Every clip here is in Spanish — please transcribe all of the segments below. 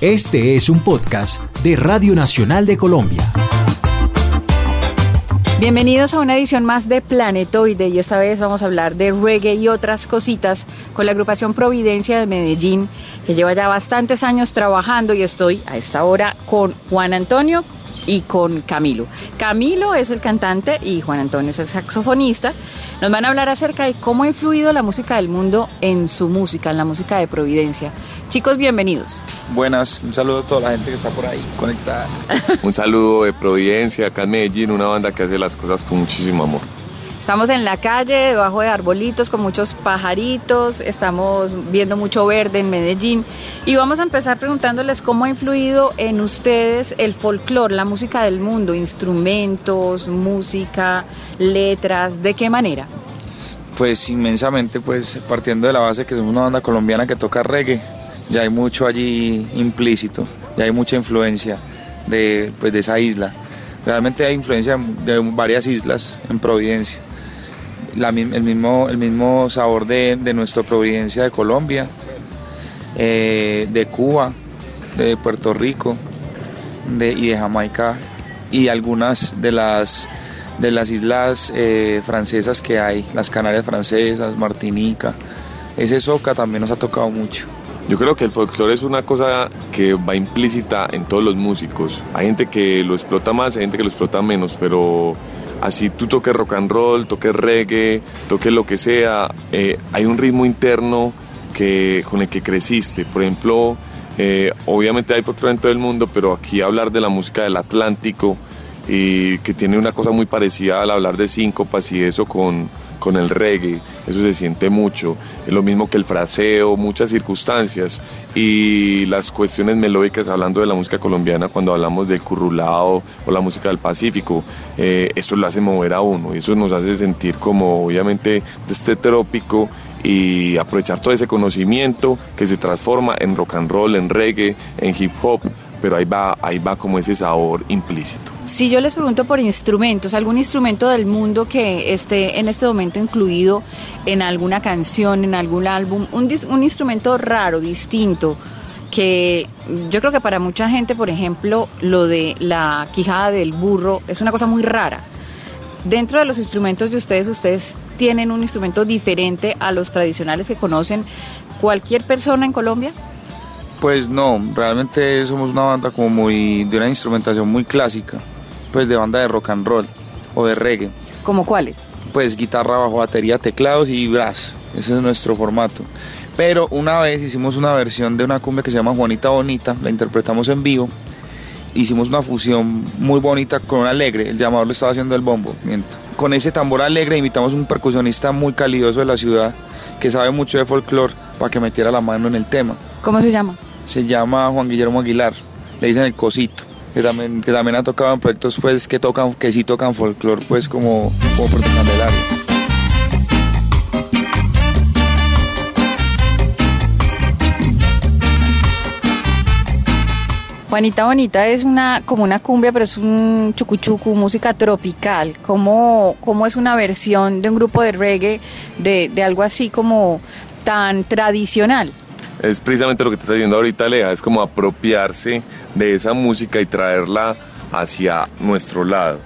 Este es un podcast de Radio Nacional de Colombia. Bienvenidos a una edición más de Planetoide y esta vez vamos a hablar de reggae y otras cositas con la agrupación Providencia de Medellín que lleva ya bastantes años trabajando y estoy a esta hora con Juan Antonio y con Camilo. Camilo es el cantante y Juan Antonio es el saxofonista. Nos van a hablar acerca de cómo ha influido la música del mundo en su música, en la música de Providencia. Chicos, bienvenidos. Buenas, un saludo a toda la gente que está por ahí conectada. un saludo de Providencia, acá en Medellín, una banda que hace las cosas con muchísimo amor. Estamos en la calle, debajo de arbolitos, con muchos pajaritos, estamos viendo mucho verde en Medellín y vamos a empezar preguntándoles cómo ha influido en ustedes el folclore, la música del mundo, instrumentos, música, letras, ¿de qué manera? Pues inmensamente, pues partiendo de la base que somos una banda colombiana que toca reggae, ya hay mucho allí implícito, ya hay mucha influencia de, pues, de esa isla. Realmente hay influencia de varias islas en Providencia el, mismo, el mismo sabor de, nuestra Providencia de Colombia, eh, de Cuba, de Puerto Rico y de Jamaica y algunas de las, de las islas eh, francesas que hay, las Canarias francesas, Martinica. Ese soca también nos ha tocado mucho. Yo creo que el folclore es una cosa que va implícita en todos los músicos. Hay gente que lo explota más, hay gente que lo explota menos, pero así tú toques rock and roll, toques reggae, toques lo que sea, eh, hay un ritmo interno que, con el que creciste. Por ejemplo, eh, obviamente hay folclore en todo el mundo, pero aquí hablar de la música del Atlántico, y que tiene una cosa muy parecida al hablar de síncopas y eso con, con el reggae, eso se siente mucho, es lo mismo que el fraseo, muchas circunstancias. Y las cuestiones melódicas hablando de la música colombiana cuando hablamos del currulao o la música del Pacífico, eh, eso lo hace mover a uno. Y eso nos hace sentir como obviamente de este trópico y aprovechar todo ese conocimiento que se transforma en rock and roll, en reggae, en hip hop, pero ahí va, ahí va como ese sabor implícito. Si yo les pregunto por instrumentos, algún instrumento del mundo que esté en este momento incluido en alguna canción, en algún álbum, un, un instrumento raro, distinto, que yo creo que para mucha gente, por ejemplo, lo de la quijada del burro es una cosa muy rara. Dentro de los instrumentos de ustedes, ustedes tienen un instrumento diferente a los tradicionales que conocen cualquier persona en Colombia. Pues no, realmente somos una banda como muy de una instrumentación muy clásica, pues de banda de rock and roll o de reggae. ¿Como cuáles? Pues guitarra, bajo batería, teclados y brass. Ese es nuestro formato. Pero una vez hicimos una versión de una cumbia que se llama Juanita Bonita, la interpretamos en vivo. Hicimos una fusión muy bonita con un alegre, el llamador le estaba haciendo el bombo. Con ese tambor alegre invitamos a un percusionista muy calidoso de la ciudad que sabe mucho de folclore para que metiera la mano en el tema. ¿Cómo se llama? se llama Juan Guillermo Aguilar, le dicen el cosito, que también, que también ha tocado en proyectos pues que tocan, que sí tocan folclore pues como, como Puerto Candelario. Juanita Bonita es una como una cumbia, pero es un chucuchucu, música tropical. ¿Cómo, ¿Cómo, es una versión de un grupo de reggae de, de algo así como tan tradicional? Es precisamente lo que te está diciendo ahorita, Lea, es como apropiarse de esa música y traerla hacia nuestro lado.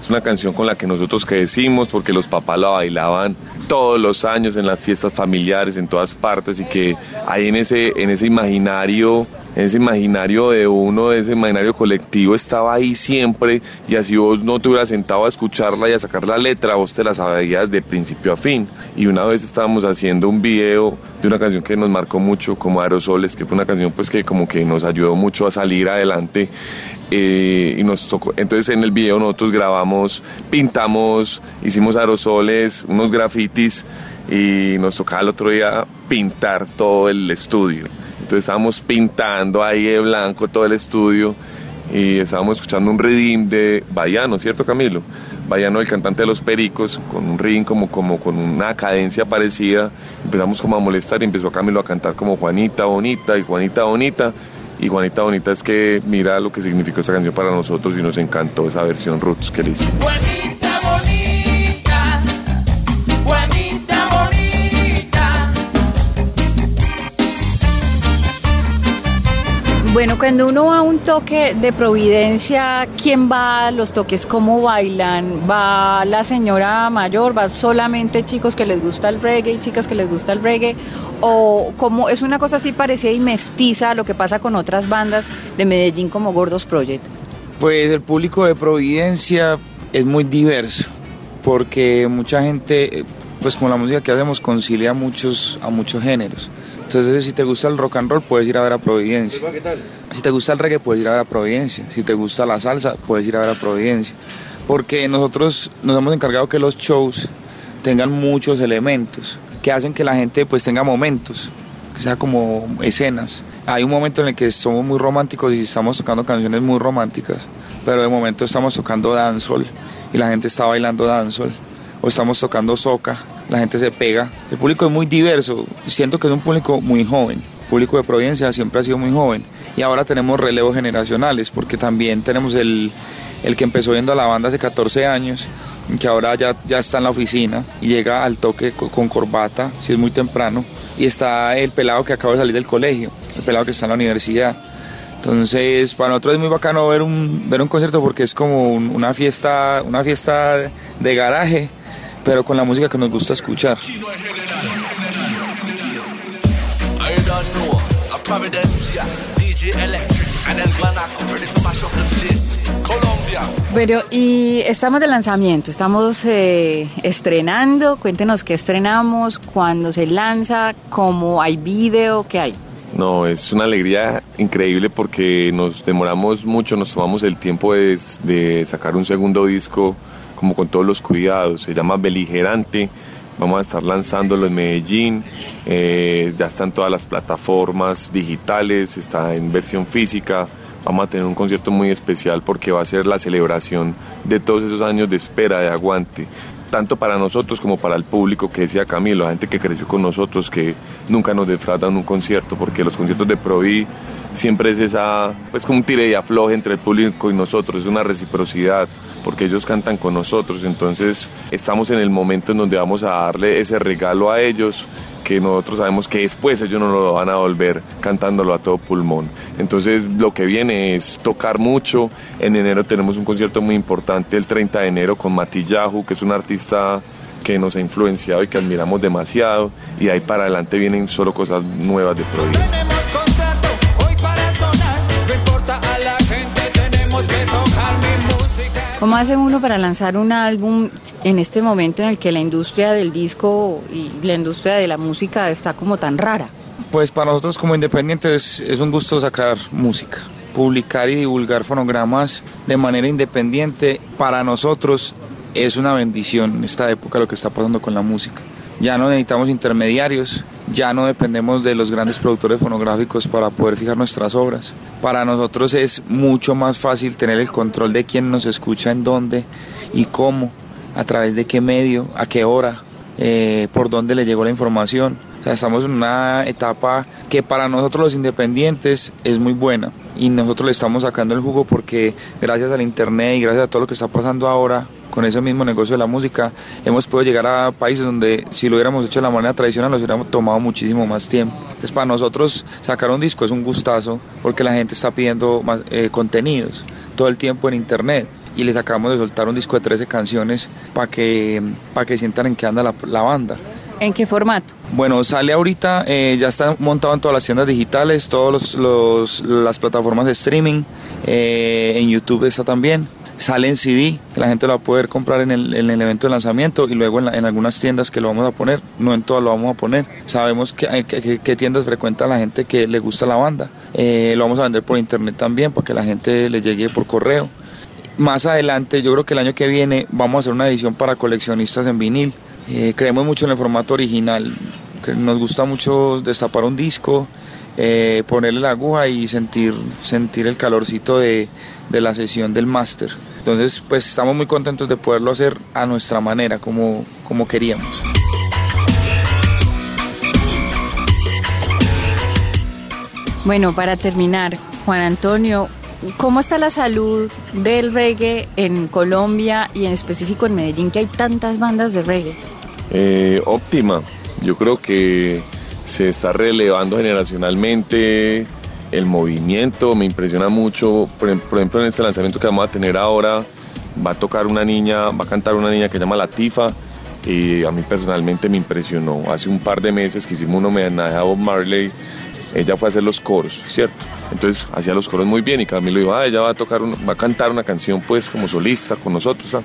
Es una canción con la que nosotros crecimos porque los papás la bailaban todos los años en las fiestas familiares, en todas partes y que ahí en ese, en ese imaginario ese imaginario de uno, ese imaginario colectivo estaba ahí siempre y así vos no te hubieras sentado a escucharla y a sacar la letra, vos te la sabías de principio a fin. Y una vez estábamos haciendo un video de una canción que nos marcó mucho como Aerosoles, que fue una canción pues que como que nos ayudó mucho a salir adelante. Eh, y nos tocó, entonces en el video nosotros grabamos, pintamos, hicimos aerosoles, unos grafitis y nos tocaba el otro día pintar todo el estudio. Entonces estábamos pintando ahí de blanco todo el estudio y estábamos escuchando un redeem de Bayano, ¿cierto Camilo? Bayano, el cantante de Los Pericos, con un redeem como, como con una cadencia parecida. Empezamos como a molestar y empezó Camilo a cantar como Juanita Bonita y Juanita Bonita. Y Juanita Bonita es que mira lo que significó esa canción para nosotros y nos encantó esa versión Roots que le hicimos. Bueno, cuando uno va a un toque de Providencia, ¿quién va a los toques? ¿Cómo bailan? ¿Va la señora mayor? ¿Va solamente chicos que les gusta el reggae y chicas que les gusta el reggae? ¿O como es una cosa así parecida y mestiza a lo que pasa con otras bandas de Medellín como Gordos Project? Pues el público de Providencia es muy diverso, porque mucha gente, pues con la música que hacemos, concilia muchos, a muchos géneros. Entonces, si te gusta el rock and roll, puedes ir a ver a Providencia. Si te gusta el reggae, puedes ir a ver a Providencia. Si te gusta la salsa, puedes ir a ver a Providencia. Porque nosotros nos hemos encargado que los shows tengan muchos elementos que hacen que la gente pues tenga momentos, que sea como escenas. Hay un momento en el que somos muy románticos y estamos tocando canciones muy románticas, pero de momento estamos tocando dancehall y la gente está bailando dancehall. O estamos tocando soca la gente se pega. El público es muy diverso, siento que es un público muy joven. El público de Providencia siempre ha sido muy joven. Y ahora tenemos relevos generacionales, porque también tenemos el, el que empezó viendo a la banda hace 14 años, que ahora ya, ya está en la oficina y llega al toque con, corbata, si es muy temprano. Y está el pelado que acaba de salir del colegio, el pelado que está en la universidad. Entonces, para nosotros es muy bacano ver un, ver un concierto porque es como una, fiesta, una fiesta de garaje pero con la música que nos gusta escuchar. Pero y estamos de lanzamiento, estamos eh, estrenando, cuéntenos qué estrenamos, cuándo se lanza, cómo hay video, qué hay. No, es una alegría increíble porque nos demoramos mucho, nos tomamos el tiempo de, de sacar un segundo disco como con todos los cuidados. Se llama Beligerante. Vamos a estar lanzándolo en Medellín. Eh, ya están todas las plataformas digitales, está en versión física. Vamos a tener un concierto muy especial porque va a ser la celebración de todos esos años de espera, de aguante tanto para nosotros como para el público que decía Camilo, la gente que creció con nosotros, que nunca nos defraudan un concierto, porque los conciertos de Provi siempre es esa, pues como un tire y afloje entre el público y nosotros, es una reciprocidad, porque ellos cantan con nosotros, entonces estamos en el momento en donde vamos a darle ese regalo a ellos que nosotros sabemos que después ellos no lo van a volver cantándolo a todo pulmón. Entonces lo que viene es tocar mucho. En enero tenemos un concierto muy importante el 30 de enero con Mati Yahoo, que es un artista que nos ha influenciado y que admiramos demasiado. Y ahí para adelante vienen solo cosas nuevas de provincia. ¿Cómo hace uno para lanzar un álbum en este momento en el que la industria del disco y la industria de la música está como tan rara? Pues para nosotros como independientes es un gusto sacar música. Publicar y divulgar fonogramas de manera independiente para nosotros es una bendición en esta época lo que está pasando con la música. Ya no necesitamos intermediarios, ya no dependemos de los grandes productores fonográficos para poder fijar nuestras obras. Para nosotros es mucho más fácil tener el control de quién nos escucha, en dónde y cómo, a través de qué medio, a qué hora, eh, por dónde le llegó la información. O sea, estamos en una etapa que para nosotros los independientes es muy buena y nosotros le estamos sacando el jugo porque gracias al internet y gracias a todo lo que está pasando ahora con ese mismo negocio de la música, hemos podido llegar a países donde si lo hubiéramos hecho de la manera tradicional nos hubiéramos tomado muchísimo más tiempo. Entonces para nosotros sacar un disco es un gustazo porque la gente está pidiendo más, eh, contenidos todo el tiempo en internet y les acabamos de soltar un disco de 13 canciones para que, para que sientan en qué anda la, banda. ¿En qué formato? Bueno, sale ahorita, eh, ya está montado en todas las tiendas digitales, todas los, las plataformas de streaming, eh, en YouTube está también sale en CD, que la gente lo va a poder comprar en el, en el evento de lanzamiento y luego en, algunas tiendas que lo vamos a poner, no en todas lo vamos a poner. Sabemos qué que, que, tiendas frecuenta la gente que le gusta la banda. Eh, lo vamos a vender por internet también para que la gente le llegue por correo. Más adelante, yo creo que el año que viene vamos a hacer una edición para coleccionistas en vinil. Eh, creemos mucho en el formato original. Nos gusta mucho destapar un disco, eh, ponerle la aguja y sentir, sentir el calorcito de, de la sesión del máster. Entonces, pues estamos muy contentos de poderlo hacer a nuestra manera, como, como queríamos. Bueno, para terminar, Juan Antonio, ¿cómo está la salud del reggae en Colombia y en específico en Medellín, que hay tantas bandas de reggae? Eh, óptima. Yo creo que se está relevando generacionalmente el movimiento, me impresiona mucho. Por, ejemplo, en este lanzamiento que vamos a tener ahora, va a tocar una niña, va a cantar una niña que se llama Latifa. Y a mí personalmente me impresionó. Hace un par de meses que hicimos un homenaje a Bob Marley, ella fue a hacer los coros, ¿cierto? Entonces hacía los coros muy bien y Camilo iba, ah, ella va a tocar, va a cantar una canción pues como solista con nosotros.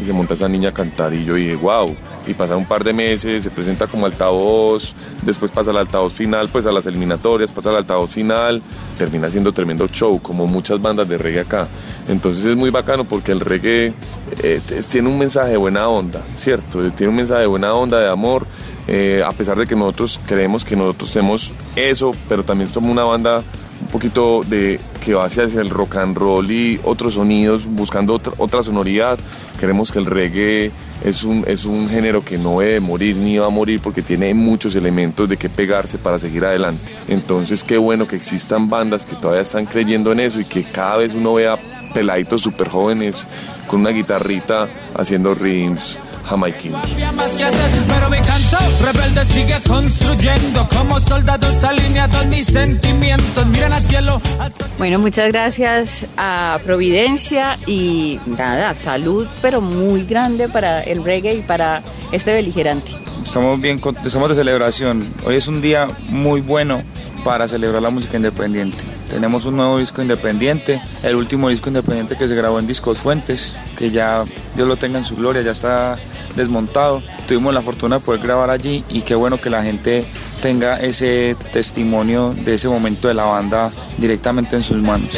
Y se monta esa niña a cantar y yo dije, wow. Y pasa un par de meses, se presenta como altavoz, después pasa al altavoz final, pues a las eliminatorias, pasa al altavoz final, termina siendo tremendo show, como muchas bandas de reggae acá. Entonces es muy bacano porque el reggae eh, tiene un mensaje de buena onda, ¿cierto? Tiene un mensaje de buena onda, de amor, eh, a pesar de que nosotros creemos que nosotros tenemos eso, pero también somos una banda poquito de que va hacia el rock and roll y otros sonidos, buscando otra, otra sonoridad. Queremos que el reggae es un, es un género que no debe morir ni va a morir porque tiene muchos elementos de que pegarse para seguir adelante. Entonces qué bueno que existan bandas que todavía están creyendo en eso y que cada vez uno vea peladitos súper jóvenes con una guitarrita haciendo rims jamaiquinos. Pero mi canto rebelde sigue construyendo como soldados alineados mis sentimientos. Miren al cielo. Bueno, muchas gracias a Providencia y nada, salud, pero muy grande para el reggae y para este beligerante. Estamos bien, estamos de celebración. Hoy es un día muy bueno para celebrar la música independiente. Tenemos un nuevo disco independiente, el último disco independiente que se grabó en Discos Fuentes, que ya Dios lo tenga en su gloria, ya está desmontado. Tuvimos la fortuna de poder grabar allí y qué bueno que la gente tenga ese testimonio de ese momento de la banda directamente en sus manos.